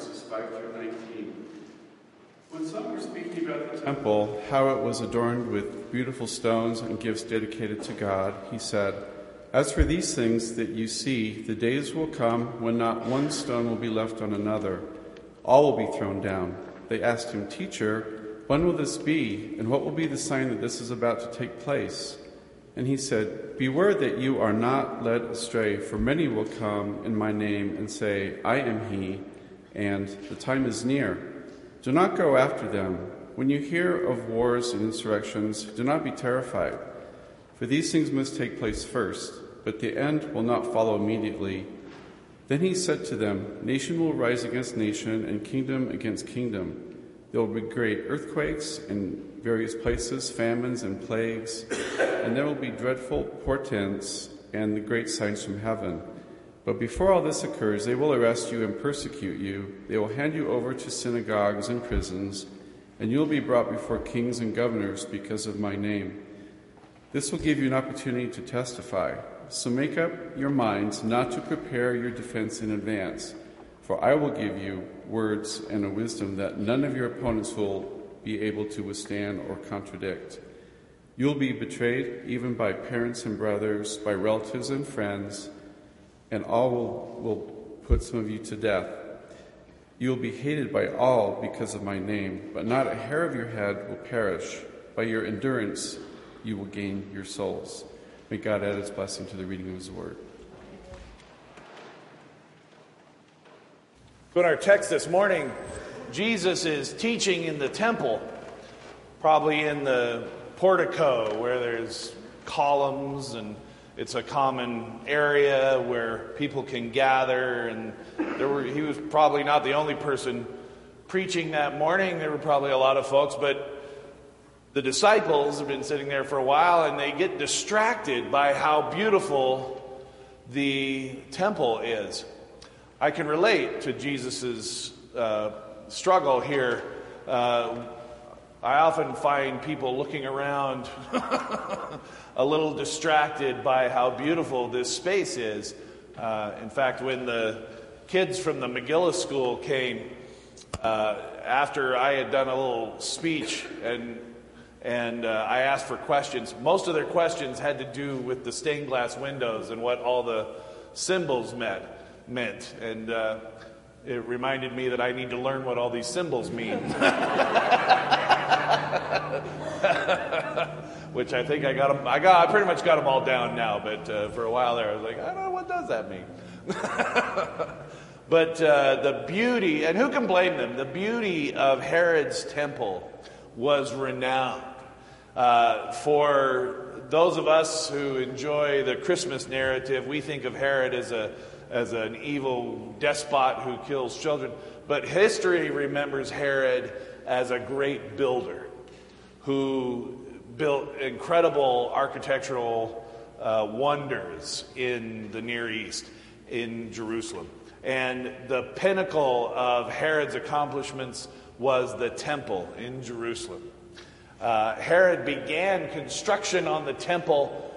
verses 5 through 19. When some were speaking about the temple, how it was adorned with beautiful stones and gifts dedicated to God, he said, As for these things that you see, the days will come when not one stone will be left on another, all will be thrown down. They asked him, Teacher, when will this be, and what will be the sign that this is about to take place? And he said, Beware that you are not led astray, for many will come in my name and say, I am he, and the time is near. Do not go after them. When you hear of wars and insurrections, do not be terrified, for these things must take place first, but the end will not follow immediately. Then he said to them, Nation will rise against nation, and kingdom against kingdom. There will be great earthquakes in various places, famines and plagues, and there will be dreadful portents and the great signs from heaven. But before all this occurs, they will arrest you and persecute you. They will hand you over to synagogues and prisons, and you will be brought before kings and governors because of my name. This will give you an opportunity to testify. So make up your minds not to prepare your defense in advance, for I will give you words and a wisdom that none of your opponents will be able to withstand or contradict. You'll be betrayed even by parents and brothers, by relatives and friends, and all will, will put some of you to death. You will be hated by all because of my name, but not a hair of your head will perish. By your endurance, you will gain your souls. May God add his blessing to the reading of his word. So, in our text this morning, Jesus is teaching in the temple, probably in the portico where there's columns and it's a common area where people can gather. And there were, he was probably not the only person preaching that morning. There were probably a lot of folks, but the disciples have been sitting there for a while and they get distracted by how beautiful the temple is. I can relate to Jesus' uh, struggle here. Uh, I often find people looking around a little distracted by how beautiful this space is. Uh, in fact, when the kids from the McGillis School came, uh, after I had done a little speech and and uh, I asked for questions. Most of their questions had to do with the stained glass windows and what all the symbols meant. meant. And uh, it reminded me that I need to learn what all these symbols mean. Which I think I got them, I got, I pretty much got them all down now, but uh, for a while there I was like, I don't know, what does that mean? but uh, the beauty, and who can blame them? The beauty of Herod's temple was renowned. Uh, for those of us who enjoy the Christmas narrative, we think of Herod as a as an evil despot who kills children. But history remembers Herod as a great builder who built incredible architectural uh, wonders in the Near East, in Jerusalem. And the pinnacle of Herod's accomplishments was the temple in Jerusalem. Uh, Herod began construction on the temple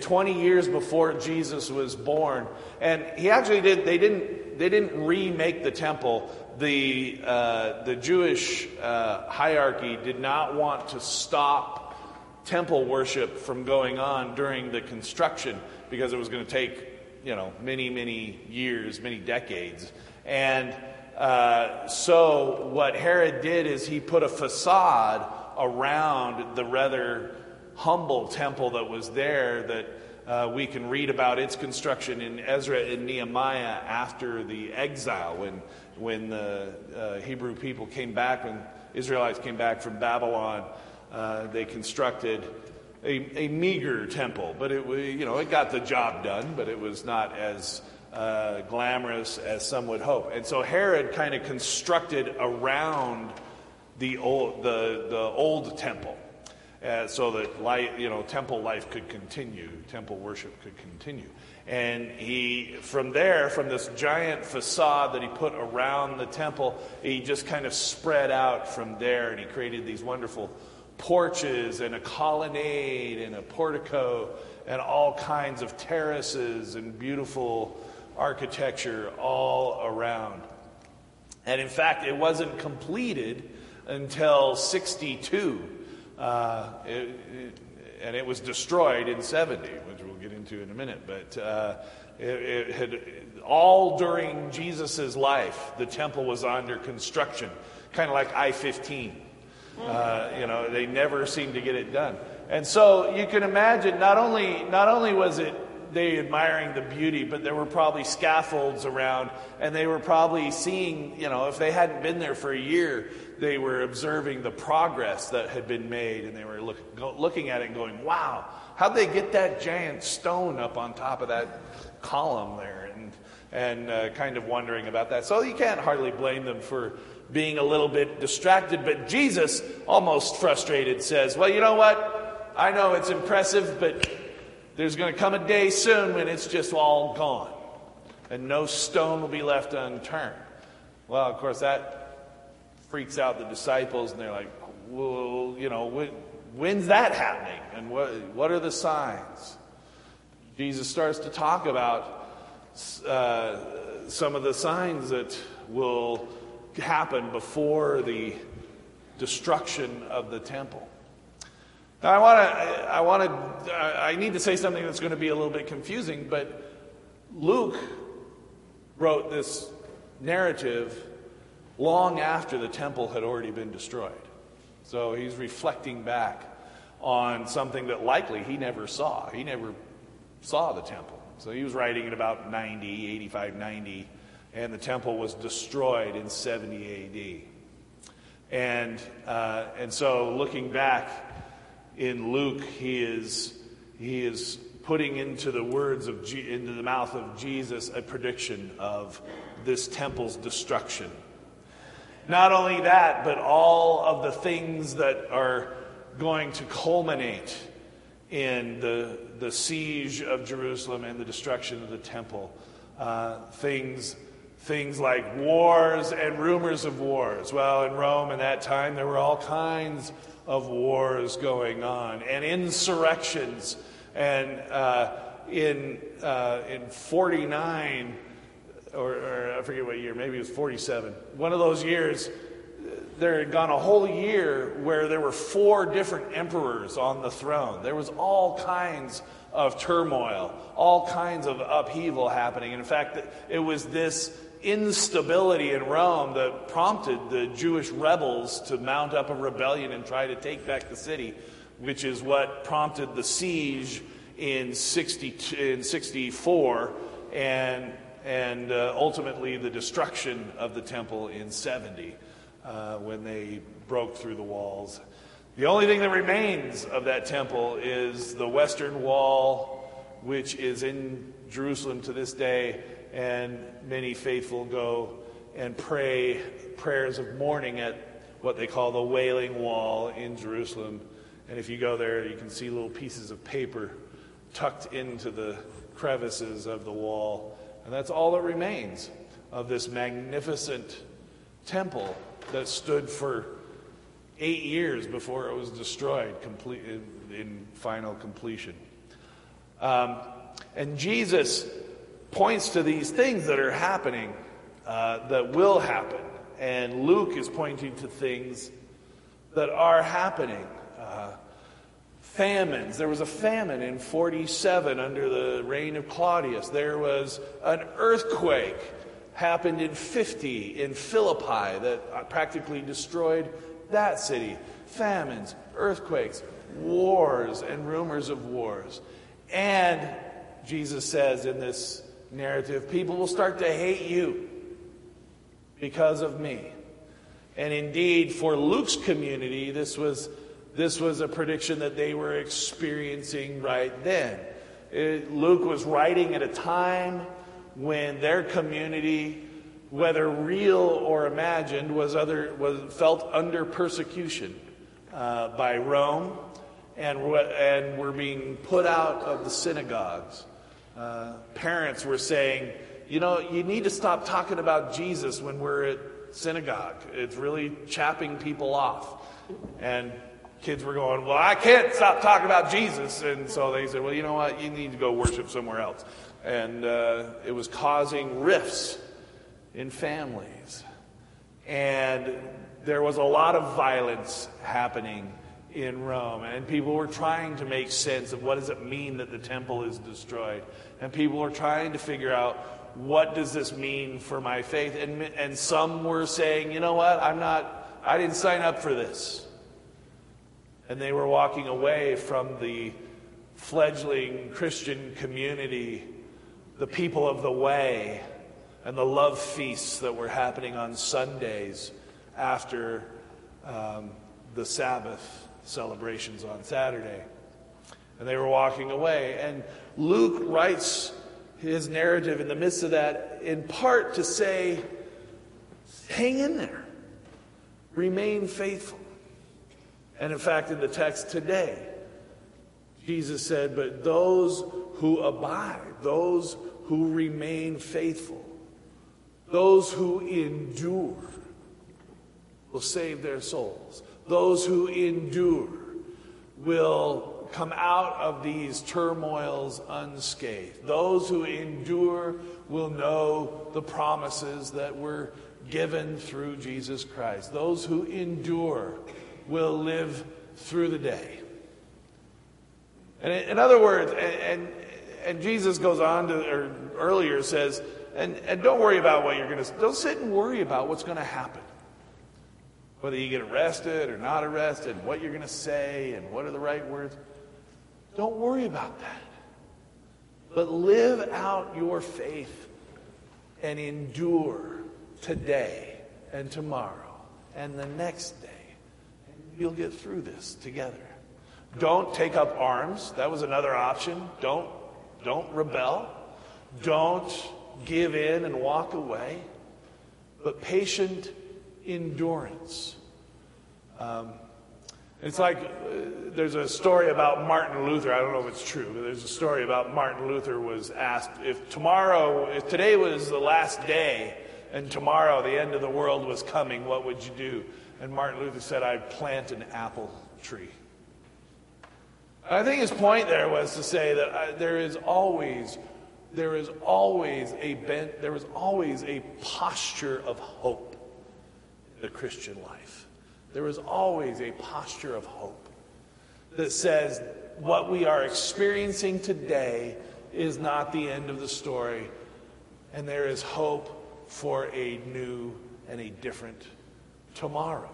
20 years before Jesus was born. And he actually did, they didn't, they didn't remake the temple. The, uh, the Jewish uh, hierarchy did not want to stop temple worship from going on during the construction because it was going to take, you know, many, many years, many decades. And uh, so what Herod did is he put a facade around the rather humble temple that was there that uh, we can read about its construction in Ezra and Nehemiah after the exile when, when the uh, Hebrew people came back, when Israelites came back from Babylon. Uh, they constructed a, a, meager temple, but it, you know, it got the job done, but it was not as uh, glamorous as some would hope. And so Herod kind of constructed around the old, the, the old temple uh, so that life, you know, temple life could continue, temple worship could continue. And he, from there, from this giant facade that he put around the temple, he just kind of spread out from there and he created these wonderful porches and a colonnade and a portico and all kinds of terraces and beautiful architecture all around. And in fact, it wasn't completed until 62. Uh, it, it, and it was destroyed in 70, which we'll get into in a minute. But uh, it, it, had all during Jesus' life, the temple was under construction, kind of like I 15. Uh, you know, they never seemed to get it done. And so you can imagine not only, not only was it they admiring the beauty, but there were probably scaffolds around, and they were probably seeing, you know, if they hadn't been there for a year, they were observing the progress that had been made, and they were look, go, looking at it and going, wow, how'd they get that giant stone up on top of that column there? And, and uh, kind of wondering about that. So you can't hardly blame them for being a little bit distracted, but Jesus, almost frustrated, says, well, you know what? I know it's impressive, but there's going to come a day soon when it's just all gone and no stone will be left unturned. Well, of course, that freaks out the disciples, and they're like, well, you know, when, when's that happening? And what, what are the signs? Jesus starts to talk about uh, some of the signs that will happen before the destruction of the temple. Now, I want to, I want to, I need to say something that's going to be a little bit confusing, but Luke wrote this narrative long after the temple had already been destroyed. So he's reflecting back on something that likely he never saw. He never saw the temple. So he was writing in about 90, 85, 90, and the temple was destroyed in 70 AD. And, uh, and so looking back, in Luke, he is, he is putting into the words of into the mouth of Jesus a prediction of this temple's destruction. Not only that, but all of the things that are going to culminate in the, the siege of Jerusalem and the destruction of the temple. Uh, things, things like wars and rumors of wars. Well, in Rome in that time, there were all kinds of wars going on and insurrections. And uh, in, uh, in 49, or, or, I forget what year, maybe it was 47, one of those years, there had gone a whole year where there were four different emperors on the throne. There was all kinds of turmoil, all kinds of upheaval happening. And in fact, it was this instability in Rome that prompted the Jewish rebels to mount up a rebellion and try to take back the city, which is what prompted the siege in, 60, in 64 and, and uh, ultimately the destruction of the temple in 70 uh, when they broke through the walls. The only thing that remains of that temple is the western wall, which is in Jerusalem to this day and many faithful go and pray prayers of mourning at what they call the Wailing Wall in Jerusalem. And if you go there, you can see little pieces of paper tucked into the crevices of the wall. And that's all that remains of this magnificent temple that stood for eight years before it was destroyed complete, in, in final completion. Um, and Jesus points to these things that are happening, uh, that will happen. And Luke is pointing to things that are happening. Uh, famines. There was a famine in 47 under the reign of Claudius. There was an earthquake happened in 50 in Philippi that practically destroyed that city. Famines, earthquakes, wars, and rumors of wars. And Jesus says in this narrative, people will start to hate you because of me. And indeed, for Luke's community, this was, this was a prediction that they were experiencing right then. It, Luke was writing at a time when their community, whether real or imagined, was, other, was felt under persecution uh, by Rome and, and were being put out of the synagogues. Uh, parents were saying, you know, you need to stop talking about Jesus when we're at synagogue. It's really chapping people off. And kids were going, well, I can't stop talking about Jesus. And so they said, well, you know what? You need to go worship somewhere else. And uh, it was causing rifts in families. And there was a lot of violence happening in Rome, and people were trying to make sense of what does it mean that the temple is destroyed. And people were trying to figure out what does this mean for my faith. And, and some were saying, you know what, I'm not, I didn't sign up for this. And they were walking away from the fledgling Christian community, the people of the way, and the love feasts that were happening on Sundays after um, the Sabbath celebrations on Saturday. And they were walking away. And Luke writes his narrative in the midst of that in part to say, hang in there, remain faithful. And in fact, in the text today, Jesus said, But those who abide, those who remain faithful, those who endure, will save their souls. Those who endure will come out of these turmoils unscathed. Those who endure will know the promises that were given through Jesus Christ. Those who endure will live through the day. And in other words, and, and Jesus goes on to, or earlier says, and, and don't worry about what you're going to, don't sit and worry about what's going to happen. Whether you get arrested or not arrested, what you're going to say, and what are the right words. Don't worry about that. But live out your faith and endure today and tomorrow and the next day. And you'll get through this together. Don't take up arms. That was another option. Don't, don't rebel. Don't give in and walk away. But patient endurance. Um, it's like uh, there's a story about Martin Luther. I don't know if it's true, but there's a story about Martin Luther was asked if tomorrow, if today was the last day and tomorrow the end of the world was coming, what would you do? And Martin Luther said, I'd plant an apple tree. I think his point there was to say that uh, there is always, there is always a bent, there is always a posture of hope the Christian life. There is always a posture of hope that says what we are experiencing today is not the end of the story, and there is hope for a new and a different tomorrow.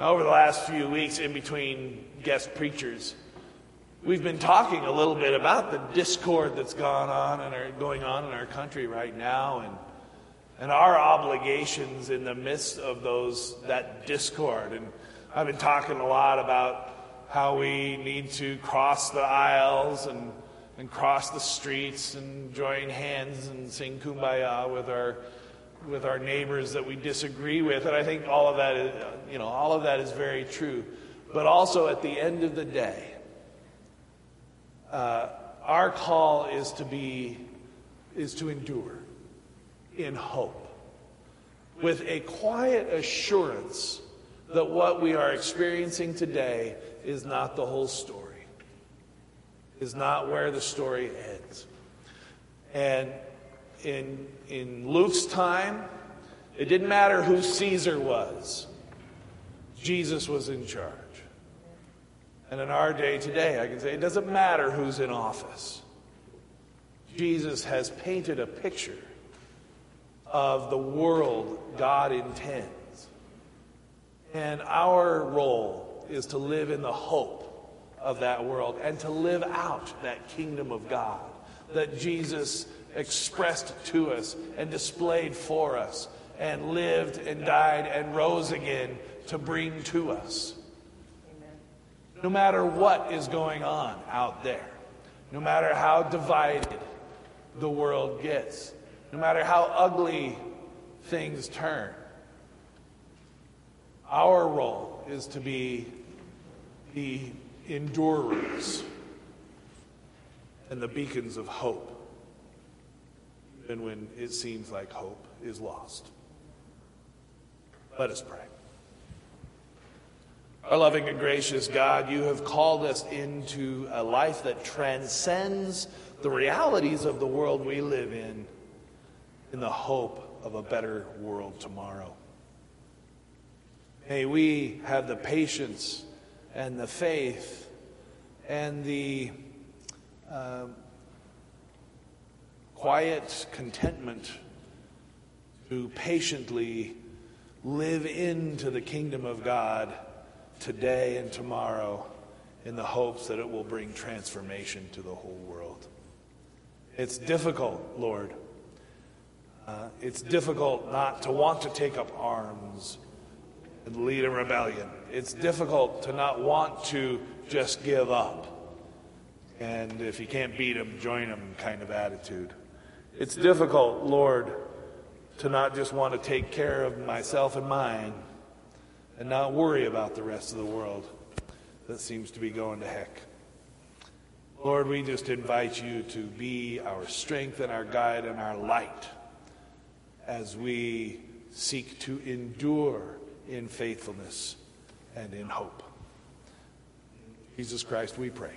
Over the last few weeks, in between guest preachers, we've been talking a little bit about the discord that's gone on and are going on in our country right now, and and our obligations in the midst of those that discord. And I've been talking a lot about how we need to cross the aisles and and cross the streets and join hands and sing kumbaya with our with our neighbors that we disagree with. And I think all of that is, you know, all of that is very true. But also at the end of the day, uh, our call is to be, is to endure in hope with a quiet assurance that what we are experiencing today is not the whole story, is not where the story ends. And in, in Luke's time, it didn't matter who Caesar was, Jesus was in charge. And in our day today, I can say it doesn't matter who's in office. Jesus has painted a picture of the world God intends. And our role is to live in the hope of that world and to live out that kingdom of God that Jesus expressed to us and displayed for us and lived and died and rose again to bring to us. No matter what is going on out there, no matter how divided the world gets, no matter how ugly things turn, our role is to be the endurers and the beacons of hope even when it seems like hope is lost. Let us pray. Our loving and gracious God, you have called us into a life that transcends the realities of the world we live in, in the hope of a better world tomorrow. May we have the patience and the faith and the uh, quiet contentment to patiently live into the kingdom of God today and tomorrow in the hopes that it will bring transformation to the whole world. It's difficult, Lord. Uh, it's difficult not to want to take up arms and lead a rebellion. It's difficult to not want to just give up. And if you can't beat them, join them kind of attitude. It's difficult, Lord, to not just want to take care of myself and mine and not worry about the rest of the world that seems to be going to heck. Lord, we just invite you to be our strength and our guide and our light as we seek to endure in faithfulness and in hope. Jesus Christ, we pray.